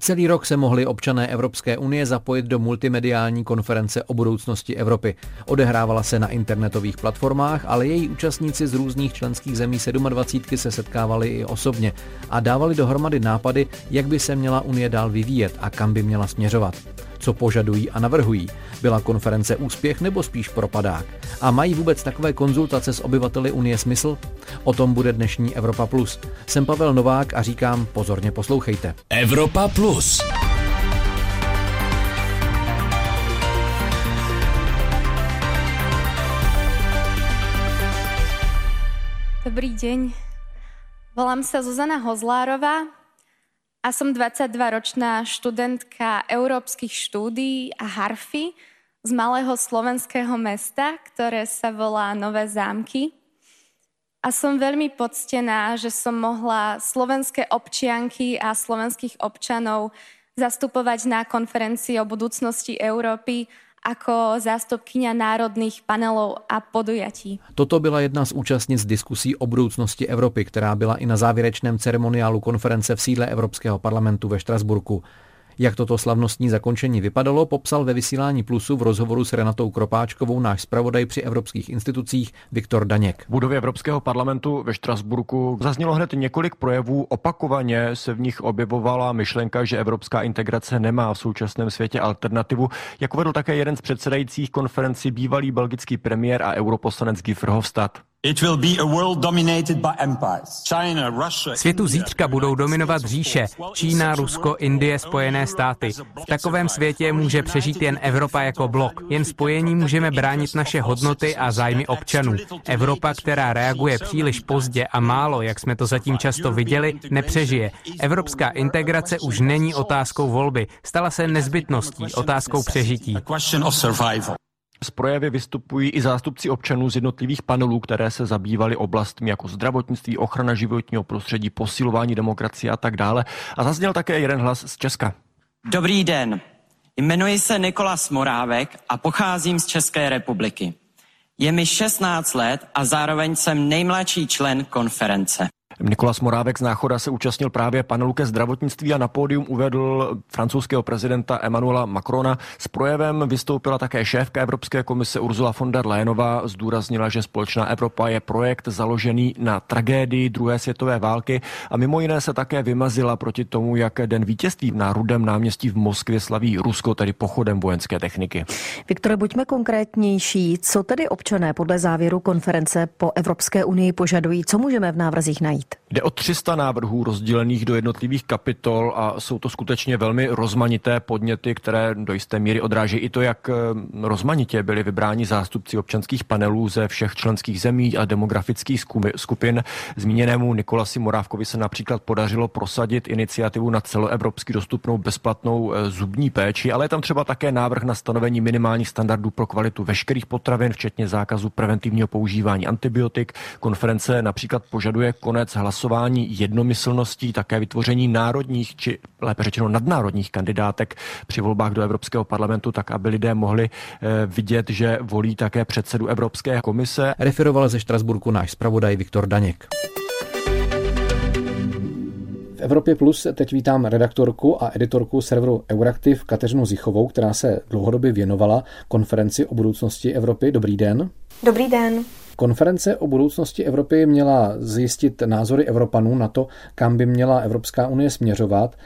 Celý rok se mohli občané Evropské unie zapojit do multimediální konference o budoucnosti Evropy. Odehrávala se na internetových platformách, ale její účastníci z různých členských zemí 27 se setkávali i osobně a dávali dohromady nápady, jak by se měla Unie dál vyvíjet a kam by měla směřovat co požadují a navrhují. Byla konference úspěch nebo spíš propadák? A mají vůbec takové konzultace s obyvateli Unie smysl? O tom bude dnešní Evropa Plus. Jsem Pavel Novák a říkám pozorně poslouchejte. Evropa Plus. Dobrý deň. Volám sa Zuzana Hozlárová, a som 22-ročná študentka európskych štúdií a harfy z malého slovenského mesta, ktoré sa volá Nové zámky. A som veľmi poctená, že som mohla slovenské občianky a slovenských občanov zastupovať na konferencii o budúcnosti Európy jako zástupkyně národných panelů a podujatí. Toto byla jedna z účastnic diskusí o budoucnosti Evropy, která byla i na závěrečném ceremoniálu konference v sídle Evropského parlamentu ve Štrasburku. Jak toto slavnostní zakončení vypadalo, popsal ve vysílání Plusu v rozhovoru s Renatou Kropáčkovou náš zpravodaj při evropských institucích Viktor Daněk. V budově Evropského parlamentu ve Štrasburku zaznělo hned několik projevů. Opakovaně se v nich objevovala myšlenka, že evropská integrace nemá v současném světě alternativu. Jak uvedl také jeden z předsedajících konferenci bývalý belgický premiér a europoslanec Guy. Světu zítřka budou dominovat říše Čína, Rusko, Indie, Spojené státy. V takovém světě může přežít jen Evropa jako blok. Jen spojení můžeme bránit naše hodnoty a zájmy občanů. Evropa, která reaguje příliš pozdě a málo, jak jsme to zatím často viděli, nepřežije. Evropská integrace už není otázkou volby. Stala se nezbytností, otázkou přežití. Z projevy vystupují i zástupci občanů z jednotlivých panelů, které se zabývaly oblastmi jako zdravotnictví, ochrana životního prostředí, posilování demokracie a tak dále. A zazněl také jeden hlas z Česka. Dobrý den. Jmenuji se Nikolas Morávek a pocházím z České republiky. Je mi 16 let a zároveň jsem nejmladší člen konference. Nikolas Morávek z Náchoda se účastnil právě panelu ke zdravotnictví a na pódium uvedl francouzského prezidenta Emmanuela Macrona. S projevem vystoupila také šéfka Evropské komise Ursula von der Leyenová. Zdůraznila, že společná Evropa je projekt založený na tragédii druhé světové války a mimo jiné se také vymazila proti tomu, jak den vítězství na Rudém náměstí v Moskvě slaví Rusko, tedy pochodem vojenské techniky. Viktore, buďme konkrétnější. Co tedy občané podle závěru konference po Evropské unii požadují? Co můžeme v návrzích najít? Najít? Jde o 300 návrhů rozdělených do jednotlivých kapitol a jsou to skutečně velmi rozmanité podněty, které do jisté míry odráží i to, jak eh, rozmanitě byli vybráni zástupci občanských panelů ze všech členských zemí a demografických skupin. Zmíněnému Nikolasi Morávkovi se například podařilo prosadit iniciativu na celoevropsky dostupnou bezplatnou eh, zubní péči, ale je tam třeba také návrh na stanovení minimálních standardů pro kvalitu veškerých potravin, včetně zákazu preventivního používání antibiotik. Konference například požaduje konec hlasování jednomyslností, také vytvoření národních, či lépe řečeno nadnárodních kandidátek při volbách do Evropského parlamentu, tak aby lidé mohli eh, vidět, že volí také předsedu Evropské komise. Referoval ze Štrasburku náš zpravodaj Viktor Daněk. V Evropě Plus teď vítám redaktorku a editorku serveru Euraktiv Kateřinu Zichovou, která se dlouhodobě věnovala konferenci o budoucnosti Evropy. Dobrý den. Dobrý den. Konference o budoucnosti Evropy měla zjistit názory Evropanů na to, kam by měla Evropská unie směřovat.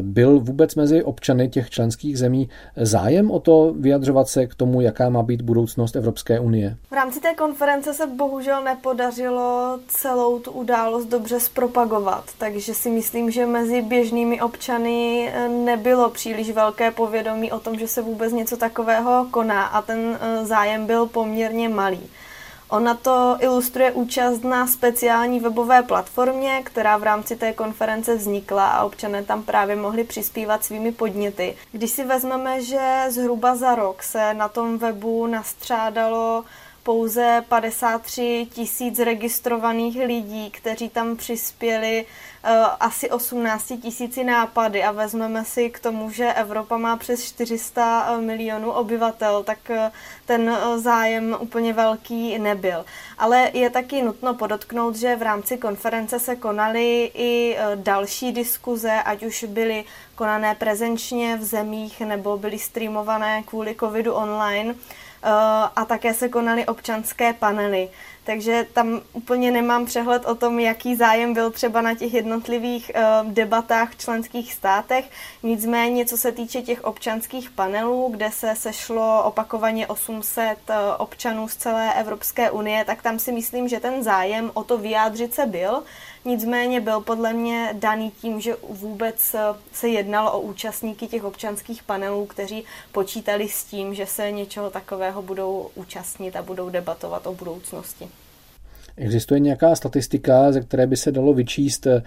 Byl vůbec mezi občany těch členských zemí zájem o to vyjadřovat se k tomu, jaká má být budoucnost Evropské unie? V rámci té konference se bohužel nepodařilo celou tu událost dobře zpropagovat, takže si myslím, že mezi běžnými občany eh, nebylo příliš velké povědomí o tom, že se vůbec něco takového koná a ten eh, zájem byl poměrně malý. Ona to ilustruje účast na speciální webové platformě, která v rámci té konference vznikla a občané tam právě mohli přispívat svými podněty. Když si vezmeme, že zhruba za rok se na tom webu nastřádalo pouze 53 tisíc registrovaných lidí, kteří tam přispěli uh, asi 18 tisíci nápady a vezmeme si k tomu, že Evropa má přes 400 milionů obyvatel, tak uh, ten zájem úplně velký nebyl. Ale je taky nutno podotknout, že v rámci konference se konaly i další diskuze, ať už byly konané prezenčně v zemích nebo byly streamované kvůli covidu online eh, a také se konaly občanské panely. Takže tam úplně nemám přehled o tom, jaký zájem byl třeba na těch jednotlivých uh, debatách v členských státech. Nicméně, co se týče těch občanských panelů, kde se sešlo opakovaně 800 uh, eh, občanů z celé Evropské unie, tak tam si myslím, že ten zájem o to vyjádřit se byl. Nicméně byl podle mě daný tím, že vůbec eh, se jednalo o účastníky těch občanských panelů, kteří počítali s tím, že se něčeho takového budou účastnit a budou debatovat o budoucnosti. Existuje nějaká statistika, ze které by se dalo vyčíst eh,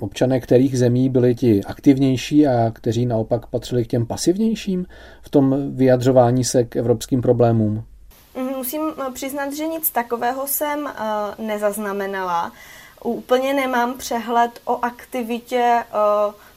občané kterých zemí byli ti aktivnější a kteří naopak patřili k těm pasivnějším v tom vyjadřování se k evropským problémům? Mhm, musím eh, přiznat, že nic takového jsem nezaznamenala úplně nemám přehled o aktivitě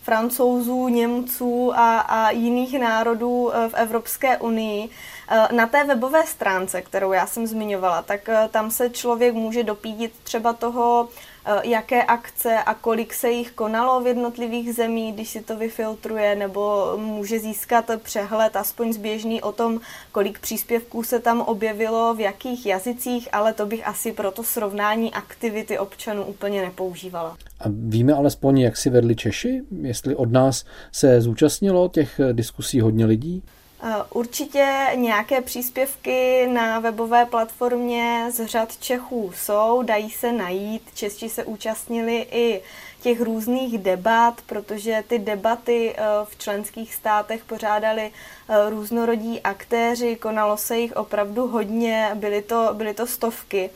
francouzů, Němců a, a jiných národů v Evropské unii. Uh, na té webové stránce, kterou já jsem zmiňovala, tak tam se člověk může dopídit třeba toho Eh, jaké akce a kolik se jich konalo v jednotlivých zemích, když si to vyfiltruje, nebo může získat přehled aspoň zběžný o tom, kolik příspěvků se tam objevilo, v jakých jazycích, ale to bych asi pro to srovnání aktivity občanů úplně nepoužívala. A víme alespoň, jak si vedli Češi? Jestli od nás se zúčastnilo těch diskusí hodně lidí? Eh, určitě nějaké příspěvky na webové platformě z řad Čechů jsou, dají se najít. Češi se účastnili i těch různých debat, protože ty debaty eh, v členských státech pořádali eh, různorodí aktéři, konalo se jich opravdu hodně, byly to, byly to stovky.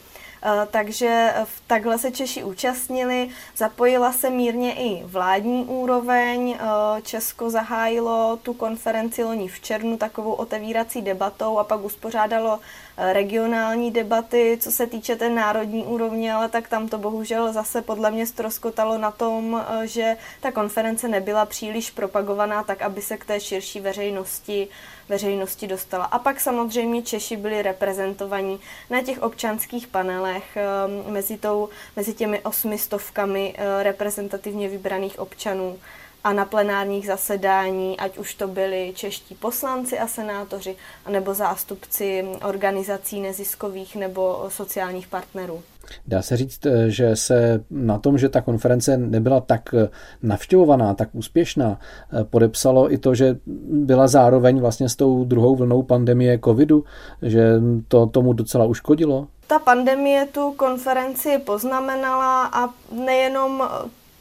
Eh, takže takhle se Češi účastnili. Zapojila se mírně i vládní úroveň. Eh, Česko zahájilo tu konferenci loni v červnu takovou otevírací debatou a pak uspořádalo eh, regionální debaty, co se týče té národní úrovně, ale tak tam to bohužel zase podle mě stroskotalo na tom, že ta konference nebyla příliš propagovaná tak, aby se k té širší veřejnosti veřejnosti dostala. A pak samozřejmě Češi byli reprezentovaní na těch občanských panelech ehm, mezi, tou, mezi těmi osmi stovkami eh, reprezentativně vybraných občanů a na plenárních zasedání, ať už to byli čeští poslanci a senátoři, nebo zástupci organizací neziskových nebo sociálních partnerů. Dá se říct, eh, že se na tom, že ta konference nebyla tak eh, navštěvovaná, tak úspěšná, eh, podepsalo i to, že byla zároveň vlastně s tou druhou vlnou pandemie covidu, že to tomu docela uškodilo? Ta pandemie tu konferenci poznamenala a nejenom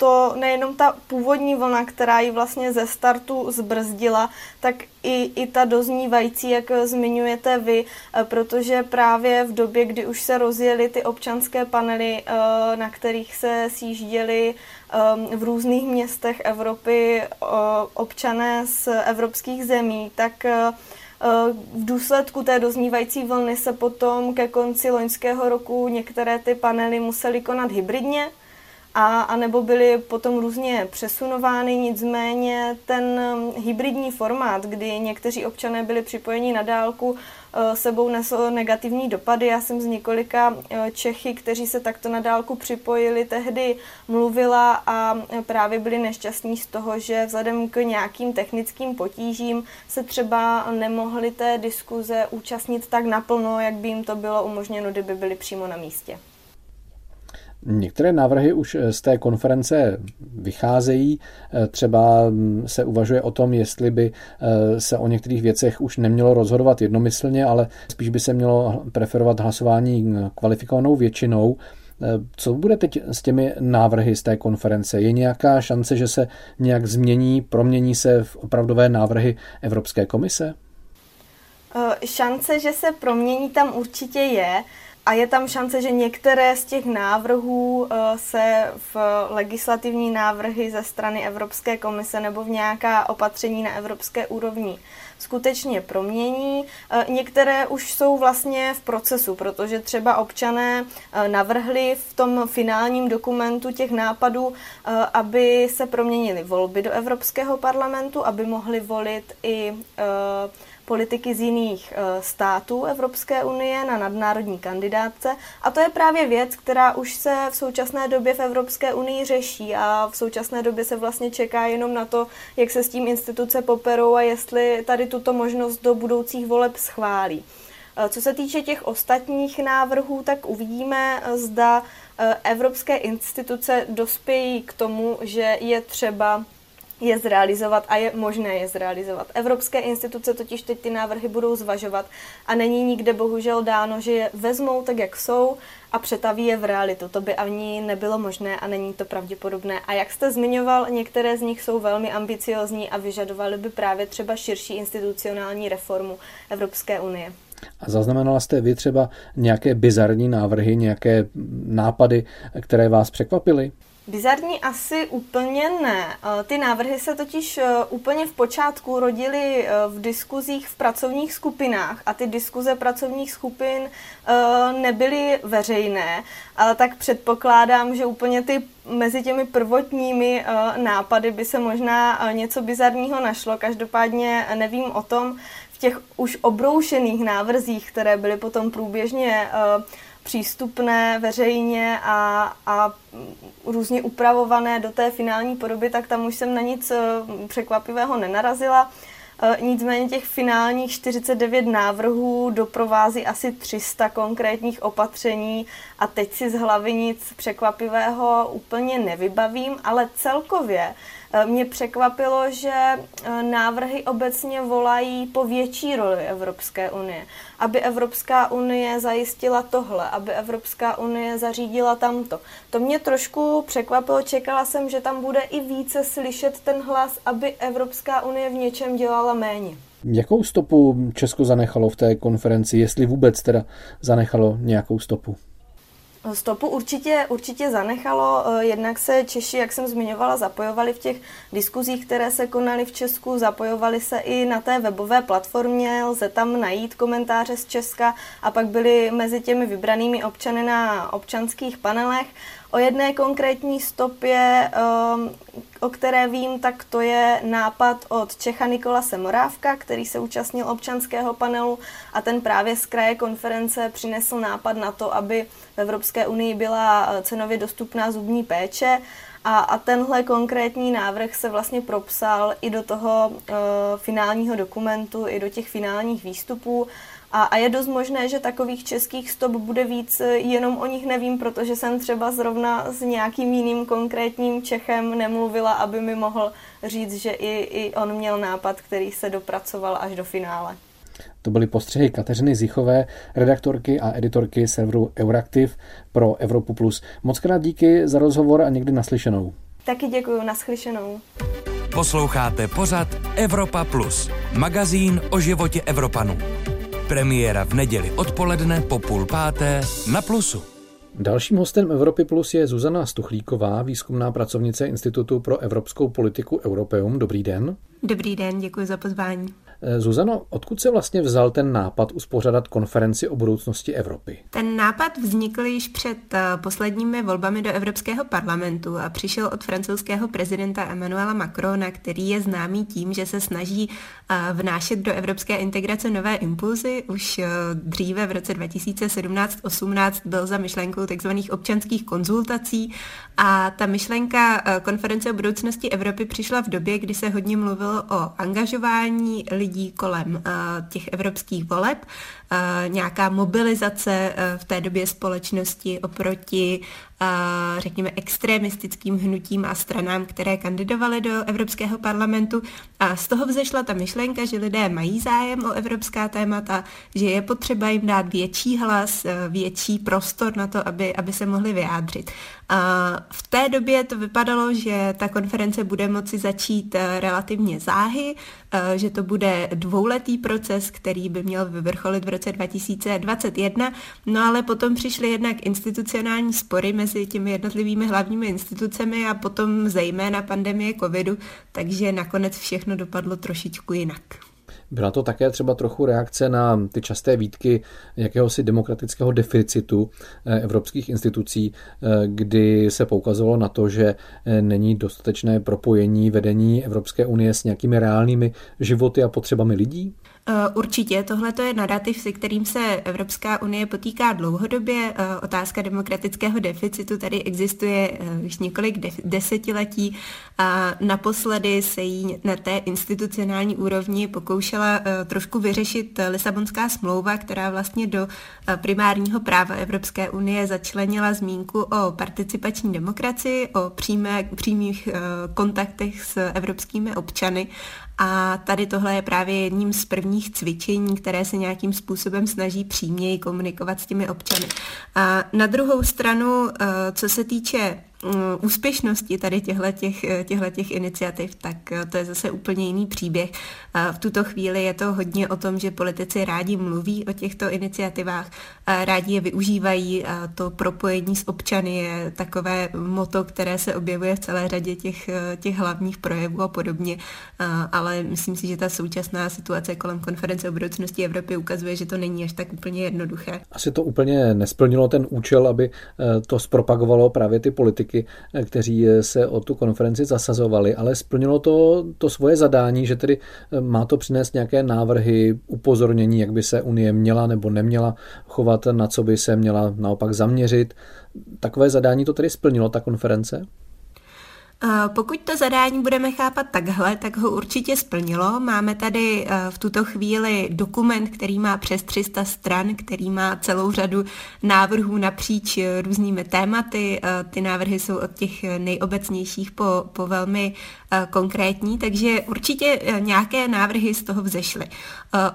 to nejenom ta původní vlna, která ji vlastně ze startu zbrzdila, tak i, i ta doznívající, jak zmiňujete vy, eh, protože právě v době, kdy už se rozjeli ty občanské panely, eh, na kterých se sjížděli eh, v různých městech Evropy občané z evropských zemí, tak v důsledku té doznívající vlny se potom ke konci loňského roku některé ty panely musely konat hybridně, a, a nebo byly potom různě přesunovány, nicméně ten um, hybridní formát, kdy někteří občané byli připojeni na dálku, uh, sebou nesl negativní dopady. Já jsem z několika uh, Čechy, kteří se takto na dálku připojili, tehdy mluvila a uh, právě byli nešťastní z toho, že vzhledem k nějakým technickým potížím se třeba nemohli té diskuze účastnit tak naplno, jak by jim to bylo umožněno, kdyby byli přímo na místě. Některé návrhy už eh, z té konference vycházejí. Eh, třeba mm, se uvažuje o tom, jestli by eh, se o některých věcech už nemělo rozhodovat jednomyslně, ale spíš by se mělo preferovat hlasování mm, kvalifikovanou většinou. Co bude teď s těmi návrhy z té konference? Je nějaká šance, že se nějak změní, promění se v opravdové návrhy Evropské komise? Šance, že se promění tam určitě je. A je tam šance, že některé z těch návrhů se v legislativní návrhy ze strany Evropské komise nebo v nějaká opatření na evropské úrovni skutečně promění. E, některé už jsou vlastně v procesu, protože třeba občané e, navrhli v tom finálním dokumentu těch nápadů, aby se proměnily volby do Evropského parlamentu, aby mohli volit i politiky z jiných eh, států Evropské unie na nadnárodní kandidátce. A to je právě věc, která už se v současné době v Evropské unii řeší a v současné době se vlastně čeká jenom na to, jak se s tím instituce poperou a jestli tady tuto možnost do budoucích voleb schválí. Eh, co se týče těch ostatních návrhů, tak uvidíme, eh, zda evropské instituce dospějí k tomu, že je třeba je zrealizovat a je možné je zrealizovat. Evropské instituce totiž teď ty návrhy budou zvažovat a není nikde bohužel dáno, že je vezmou tak, jak jsou a přetaví je v realitu. To by ani nebylo možné a není to pravděpodobné. A jak jste zmiňoval, některé z nich jsou velmi ambiciozní a vyžadovaly by právě třeba širší institucionální reformu Evropské unie. A zaznamenala jste vy třeba nějaké bizarní návrhy, nějaké nápady, které vás překvapily? Bizarní asi úplně ne. Eh, ty návrhy se totiž eh, úplně v počátku rodily eh, v diskuzích v pracovních skupinách a ty diskuze pracovních skupin nebyly veřejné, ale tak předpokládám, že úplně ty mezi těmi prvotními nápady by se možná něco bizarního našlo. Každopádně nevím o tom v těch už obroušených návrzích, které byly potom průběžně přístupné veřejně a, a různě upravované do té finální podoby, tak tam už jsem na nic eh, překvapivého nenarazila. Eh, nicméně těch finálních 49 návrhů doprovází asi 300 konkrétních opatření a teď si z hlavy nic překvapivého úplně nevybavím, ale celkově Eh, mě překvapilo, že eh, návrhy obecně volají po větší roli Evropské unie. Aby Evropská unie zajistila tohle, aby Evropská unie zařídila tamto. To mě trošku překvapilo, čekala jsem, že tam bude i více slyšet ten hlas, aby Evropská unie v něčem dělala méně. Jakou stopu Česko zanechalo v té konferenci, jestli vůbec teda zanechalo nějakou stopu? Stopu určitě, určitě zanechalo, eh, jednak se Češi, jak jsem zmiňovala, zapojovali v těch diskuzích, které se konaly v Česku, zapojovali se i na té webové platformě, lze tam najít komentáře z Česka a pak byli mezi těmi vybranými občany na občanských panelech. O jedné konkrétní stopě, ehm, o které vím, tak to je nápad od Čecha Nikola Semorávka, který se účastnil občanského panelu a ten právě z kraje konference přinesl nápad na to, aby v Evropské unii byla eh, cenově dostupná zubní péče. A, a tenhle konkrétní návrh se vlastně propsal i do toho uh, finálního dokumentu, i do těch finálních výstupů. A, a je dost možné, že takových českých stop bude víc, jenom o nich nevím, protože jsem třeba zrovna s nějakým jiným konkrétním Čechem nemluvila, aby mi mohl říct, že i, i on měl nápad, který se dopracoval až do finále. To byly postřehy Kateřiny Zichové, redaktorky a editorky serveru Euraktiv pro Evropu+. Moc krát díky za rozhovor a někdy naslyšenou. Taky děkuji, naslyšenou. Posloucháte pořad Evropa Plus, magazín o životě Evropanů. Premiéra v neděli odpoledne po půl páté na Plusu. Dalším hostem Evropy Plus je Zuzana Stuchlíková, výzkumná pracovnice Institutu pro evropskou politiku Europeum. Dobrý den. Dobrý den, děkuji za pozvání. Eh, Zuzano, odkud se vlastně vzal ten nápad uspořádat konferenci o budoucnosti Evropy? Ten nápad vznikl již před eh, posledními volbami do Evropského parlamentu a přišel od francouzského prezidenta Emmanuela Macrona, který je známý tím, že se snaží eh, vnášet do evropské integrace nové impulzy. Už dříve v roce 2017-18 byl za myšlenkou tzv. občanských konzultací a ta myšlenka konference o budoucnosti Evropy přišla v době, kdy se hodně mluvilo o angažování lidí lidí kolem eh, těch evropských voleb, eh, nějaká mobilizace eh, v té době společnosti oproti řekněme, extremistickým hnutím a stranám, které kandidovaly do Evropského parlamentu. A z toho vzešla ta myšlenka, že lidé mají zájem o evropská témata, že je potřeba jim dát větší hlas, e, větší prostor na to, aby, aby se mohli vyjádřit. A v té době to vypadalo, že ta konference bude moci začít e, relativně záhy, e, že to bude dvouletý proces, který by měl vyvrcholit v roce 2021, no ale potom přišly jednak institucionální spory mezi těmi jednotlivými hlavními institucemi a potom zejména pandemie covidu, takže nakonec všechno dopadlo trošičku jinak. Byla to také třeba trochu reakce na ty časté výtky jakéhosi demokratického deficitu eh, evropských institucí, eh, kdy se poukazovalo na to, že eh, není dostatečné propojení vedení Evropské unie s nějakými reálnými životy a potřebami lidí? Eh, určitě, tohle je narrativ, se kterým se Evropská unie potýká dlouhodobě. Eh, otázka demokratického deficitu tady existuje eh, už několik desetiletí a naposledy se jí na té institucionální úrovni pokoušela trošku vyřešit Lisabonská smlouva, která vlastně do primárního práva Evropské unie začlenila zmínku o participační demokracii, o přímých kontaktech s evropskými občany a tady tohle je právě jedním z prvních cvičení, které se nějakým způsobem snaží příměji komunikovat s těmi občany. A na druhou stranu, eh, co se týče úspěšnosti tady těchto těch iniciativ, tak eh, to je zase úplně jiný příběh. V tuto chvíli je to hodně o tom, že politici rádi mluví o těchto iniciativách, rádi je využívají. To propojení s občany je takové moto, které se objevuje v celé řadě těch, eh, těch hlavních projevů a podobně. Ale myslím si, že ta současná situace kolem konference o budoucnosti Evropy ukazuje, že to není až tak úplně jednoduché. Asi to úplně nesplnilo ten účel, aby eh, to zpropagovalo právě ty politiky politiky, eh, kteří eh, se o tu konferenci zasazovali, ale splnilo to, to svoje zadání, že tedy eh, má to přinést nějaké návrhy, upozornění, jak by se Unie měla nebo neměla chovat, na co by se měla naopak zaměřit. Takové zadání to tedy splnilo, ta konference? Pokud to zadání budeme chápat takhle, tak ho určitě splnilo. Máme tady v tuto chvíli dokument, který má přes 300 stran, který má celou řadu návrhů napříč různými tématy. Ty návrhy jsou od těch nejobecnějších po, po velmi konkrétní, takže určitě nějaké návrhy z toho vzešly.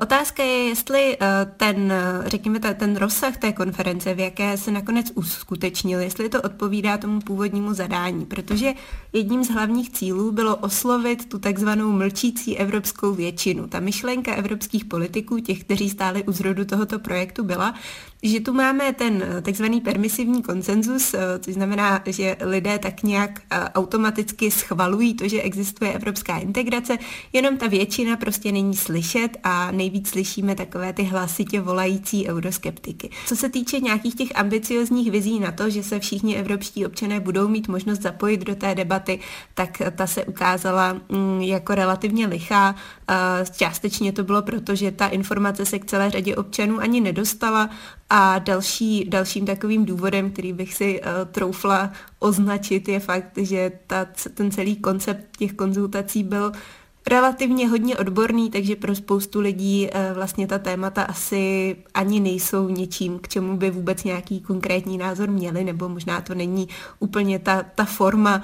Otázka je, jestli ten, řekněme, ten rozsah té konference, v jaké se nakonec uskutečnil, jestli to odpovídá tomu původnímu zadání, protože jedním z hlavních cílů bylo oslovit tu takzvanou mlčící evropskou většinu. Ta myšlenka evropských politiků, těch, kteří stáli u zrodu tohoto projektu, byla, že tu máme ten eh, takzvaný permisivní konsenzus, eh, což znamená, že lidé tak nějak eh, automaticky schvalují to, že existuje evropská integrace, jenom ta většina prostě není slyšet a nejvíc slyšíme takové ty hlasitě volající euroskeptiky. Co se týče nějakých těch ambiciozních vizí na to, že se všichni evropští občané budou mít možnost zapojit do té debaty, tak ta se ukázala mm, jako relativně lichá. Částečně to bylo proto, že ta informace se k celé řadě občanů ani nedostala další, dalším takovým důvodem, který bych si uh, troufla označit, je fakt, že ta, ten celý koncept těch konzultací byl relativně hodně odborný, takže pro spoustu lidí uh, vlastně ta témata asi ani nejsou něčím, k čemu by vůbec nějaký konkrétní názor měli, nebo možná to není úplně ta, ta forma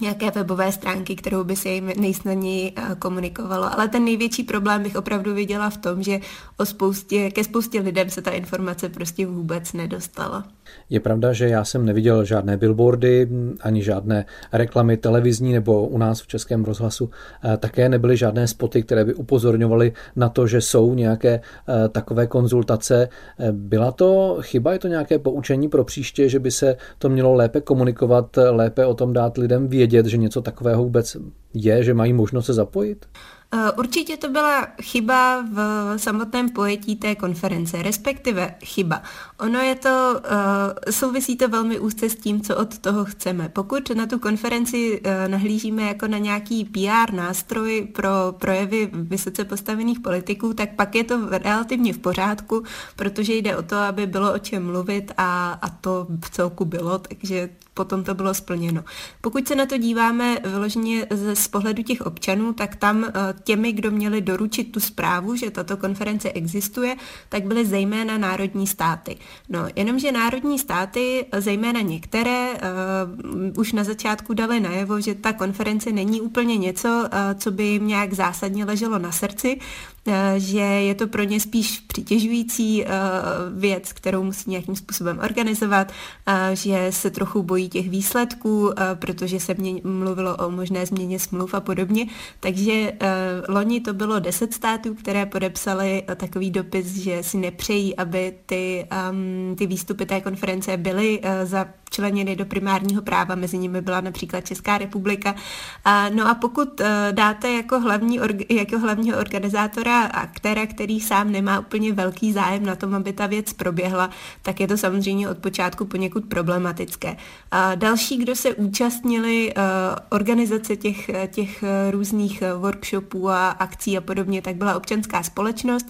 nějaké webové stránky, kterou by se jim nejsnadněji eh, komunikovalo. Ale ten největší problém bych opravdu viděla v tom, že o spoustě, ke spoustě lidem se ta informace prostě vůbec nedostala. Je pravda, že já jsem neviděl žádné billboardy, ani žádné reklamy televizní nebo u nás v Českém rozhlasu eh, také nebyly žádné spoty, které by upozorňovaly na to, že jsou nějaké eh, takové konzultace. Byla to chyba, je to nějaké poučení pro příště, že by se to mělo lépe komunikovat, lépe o tom dát lidem vědět, že něco takového vůbec je, že mají možnost se zapojit? Eh, určitě to byla chyba v samotném pojetí té konference, respektive chyba. Ono je to, uh, souvisí to velmi úzce s tím, co od toho chceme. Pokud na tu konferenci uh, nahlížíme jako na nějaký PR nástroj pro projevy vysoce postavených politiků, tak pak je to relativně v pořádku, protože jde o to, aby bylo o čem mluvit a, a to v celku bylo, takže potom to bylo splněno. Pokud se na to díváme vyloženě z pohledu těch občanů, tak tam eh, těmi, kdo měli doručit tu zprávu, že tato konference existuje, tak byly zejména národní státy. No, jenomže národní státy, zejména některé, uh, už na začátku dali najevo, že ta konference není úplně něco, uh, co by jim nějak zásadně leželo na srdci, Eh, že je to pro ně spíš přitěžující eh, věc, kterou musí nějakým způsobem organizovat, eh, že se trochu bojí těch výsledků, protože se mě mluvilo o možné změně smluv a podobně. Takže loni to bylo deset států, které podepsali takový dopis, že si nepřejí, aby ty, ehm, ty výstupy té konference byly za včleněny do primárního práva, mezi nimi byla například Česká republika. No a pokud dáte jako, hlavní, jako hlavního organizátora aktéra, který sám nemá úplně velký zájem na tom, aby ta věc proběhla, tak je to samozřejmě od počátku poněkud problematické. Další, kdo se účastnili uh, organizace těch, těch různých workshopů a akcí a podobně, tak byla občanská společnost,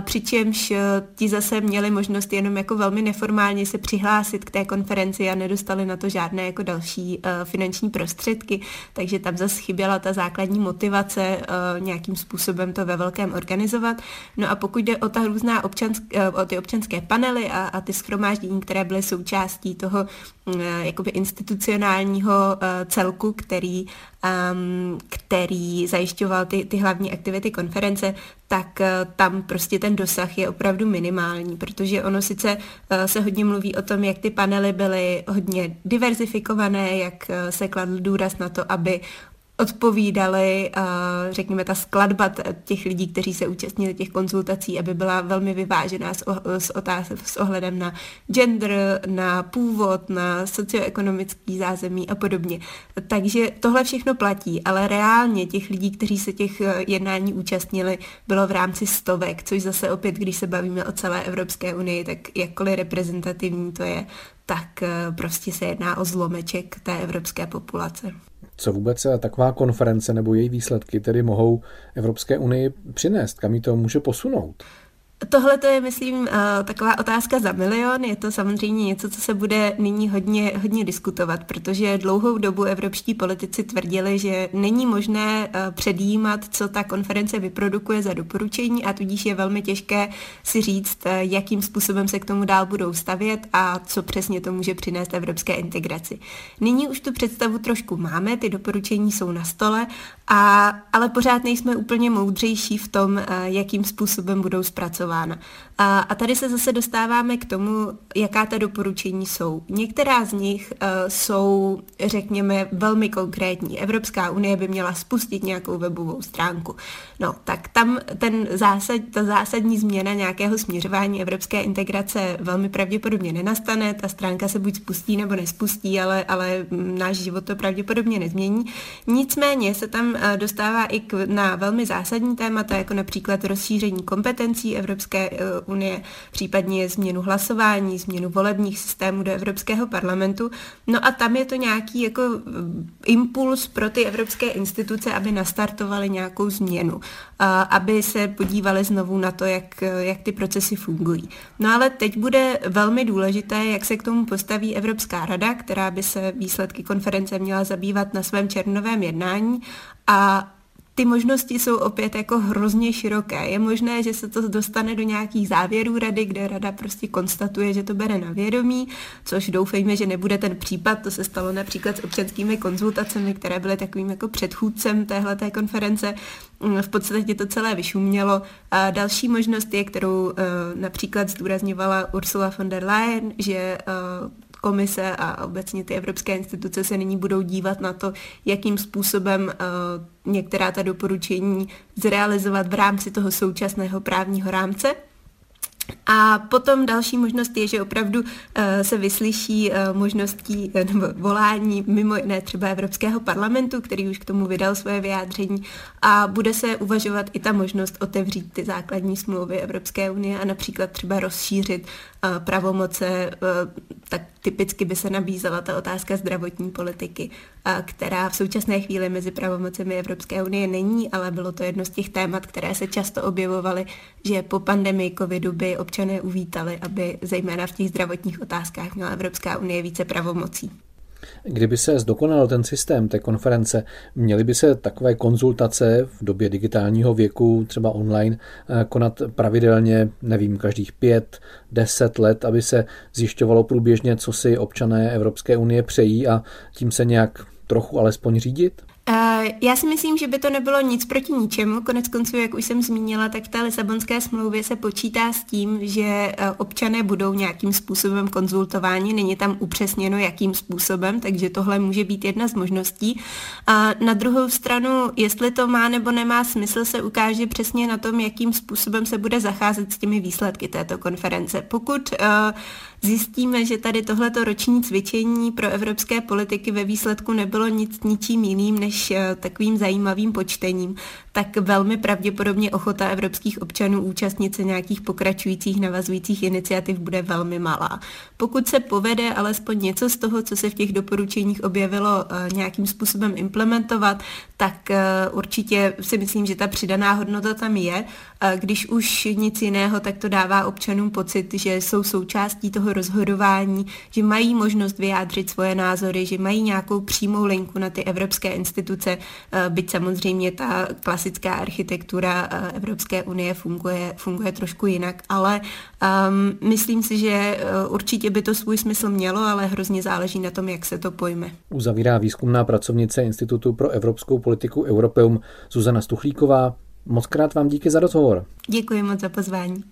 přičemž uh, ti zase měli možnost jenom jako velmi neformálně se přihlásit k té konferenci a nedostali na to žádné jako další uh, finanční prostředky, takže tam zase chyběla ta základní motivace uh, nějakým způsobem to ve velkém organizovat. No a pokud jde o ta různá občansk, eh, o ty občanské panely a, a ty schromáždění, které byly součástí toho mm, eh, jakoby institucionálního eh, celku, který, um, který zajišťoval ty, ty hlavní aktivity konference, tak tam prostě ten dosah je opravdu minimální, protože ono sice se hodně mluví o tom, jak ty panely byly hodně diverzifikované, jak se kladl důraz na to, aby odpovídali, řekněme, ta skladba těch lidí, kteří se účastnili těch konzultací, aby byla velmi vyvážená s, s, otáz, s ohledem na gender, na původ, na socioekonomický zázemí a podobně. Takže tohle všechno platí, ale reálně těch lidí, kteří se těch eh, jednání účastnili, bylo v rámci stovek, což zase opět, když se bavíme o celé Evropské unii, tak jakkoliv reprezentativní to je, tak eh, prostě se jedná o zlomeček té evropské populace co vůbec taková konference nebo její výsledky tedy mohou Evropské unii přinést, kam ji to může posunout? Tohle to je, myslím, eh, taková otázka za milion. Je to samozřejmě něco, co se bude nyní hodně, hodně diskutovat, protože dlouhou dobu evropští politici tvrdili, že není možné eh, předjímat, co ta konference vyprodukuje za doporučení a tudíž je velmi těžké si říct, eh, jakým způsobem se k tomu dál budou stavět a co přesně to může přinést evropské integraci. Nyní už tu představu trošku máme, ty doporučení jsou na stole, a, ale pořád nejsme úplně moudřejší v tom, jakým způsobem budou zpracována. A, a tady se zase dostáváme k tomu, jaká ta doporučení jsou. Některá z nich uh, jsou, řekněme, velmi konkrétní. Evropská unie by měla spustit nějakou webovou stránku. No, tak tam ten zásad, ta zásadní změna nějakého směřování evropské integrace velmi pravděpodobně nenastane. Ta stránka se buď spustí nebo nespustí, ale, ale náš život to pravděpodobně nezmění. Nicméně se tam dostává i k, na velmi zásadní témata, jako například rozšíření kompetencí Evropské uh, unie, případně změnu hlasování, změnu volebních systémů do Evropského parlamentu. No a tam je to nějaký jako mm, impuls pro ty evropské instituce, aby nastartovaly nějakou změnu, aby se podívali znovu na to, jak, jak ty procesy fungují. No ale teď bude velmi důležité, jak se k tomu postaví Evropská rada, která by se výsledky konference měla zabývat na svém červnovém jednání a ty možnosti jsou opět jako hrozně široké. Je možné, že se to dostane do nějakých závěrů rady, kde rada prostě konstatuje, že to bere na vědomí, což doufejme, že nebude ten případ. To se stalo například s občanskými konzultacemi, které byly takovým jako předchůdcem téhleté konference. V podstatě to celé vyšumělo. A další možnost je, kterou uh, například zdůrazňovala Ursula von der Leyen, že uh, komise a obecně ty evropské instituce se nyní budou dívat na to, jakým způsobem uh, některá ta doporučení zrealizovat v rámci toho současného právního rámce. A potom další možnost je, že opravdu uh, se vyslyší uh, možností nebo volání mimo jiné třeba Evropského parlamentu, který už k tomu vydal svoje vyjádření a bude se uvažovat i ta možnost otevřít ty základní smlouvy Evropské unie a například třeba rozšířit pravomoce, tak typicky by se nabízela ta otázka zdravotní politiky, která v současné chvíli mezi pravomocemi Evropské unie není, ale bylo to jedno z těch témat, které se často objevovaly, že po pandemii covidu by občané uvítali, aby zejména v těch zdravotních otázkách měla Evropská unie více pravomocí. Kdyby se zdokonal ten systém té konference, měly by se takové konzultace v době digitálního věku, třeba online, eh, konat pravidelně, nevím, každých pět, deset let, aby se zjišťovalo průběžně, co si občané Evropské unie přejí a tím se nějak trochu alespoň řídit? Já si myslím, že by to nebylo nic proti ničemu. Konec konců, jak už jsem zmínila, tak v té Lisabonské smlouvě se počítá s tím, že e, občané budou nějakým způsobem konzultováni. Není tam upřesněno, jakým způsobem, takže tohle může být jedna z možností. A na druhou stranu, jestli to má nebo nemá smysl, se ukáže přesně na tom, jakým způsobem se bude zacházet s těmi výsledky této konference. Pokud uh, zjistíme, že tady tohleto roční cvičení pro evropské politiky ve výsledku nebylo nic ničím jiným než eh, takovým zajímavým počtením, tak velmi pravděpodobně ochota evropských občanů účastnit se nějakých pokračujících navazujících iniciativ bude velmi malá. Pokud se povede alespoň něco z toho, co se v těch doporučeních objevilo, eh, nějakým způsobem implementovat, tak eh, určitě si myslím, že ta přidaná hodnota tam je. Když už nic jiného, tak to dává občanům pocit, že jsou součástí toho rozhodování, že mají možnost vyjádřit svoje názory, že mají nějakou přímou linku na ty evropské instituce, eh, byť samozřejmě ta klasická architektura eh, Evropské unie funguje, funguje trošku jinak, ale um, myslím si, že eh, určitě by to svůj smysl mělo, ale hrozně záleží na tom, jak se to pojme. Uzavírá výzkumná pracovnice Institutu pro evropskou politiku Europeum Zuzana Stuchlíková. Moc krát vám díky za rozhovor. Děkuji moc za pozvání.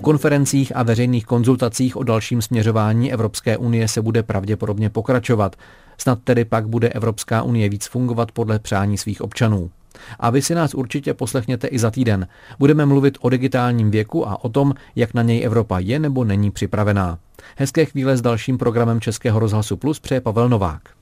V konferencích a veřejných konzultacích o dalším směřování Evropské unie se bude pravděpodobně pokračovat. Snad tedy pak bude Evropská unie víc fungovat podle přání svých občanů. A vy si nás určitě poslechněte i za týden. Budeme mluvit o digitálním věku a o tom, jak na něj Evropa je nebo není připravená. Hezké chvíle s dalším programem Českého rozhlasu Plus přeje Pavel Novák.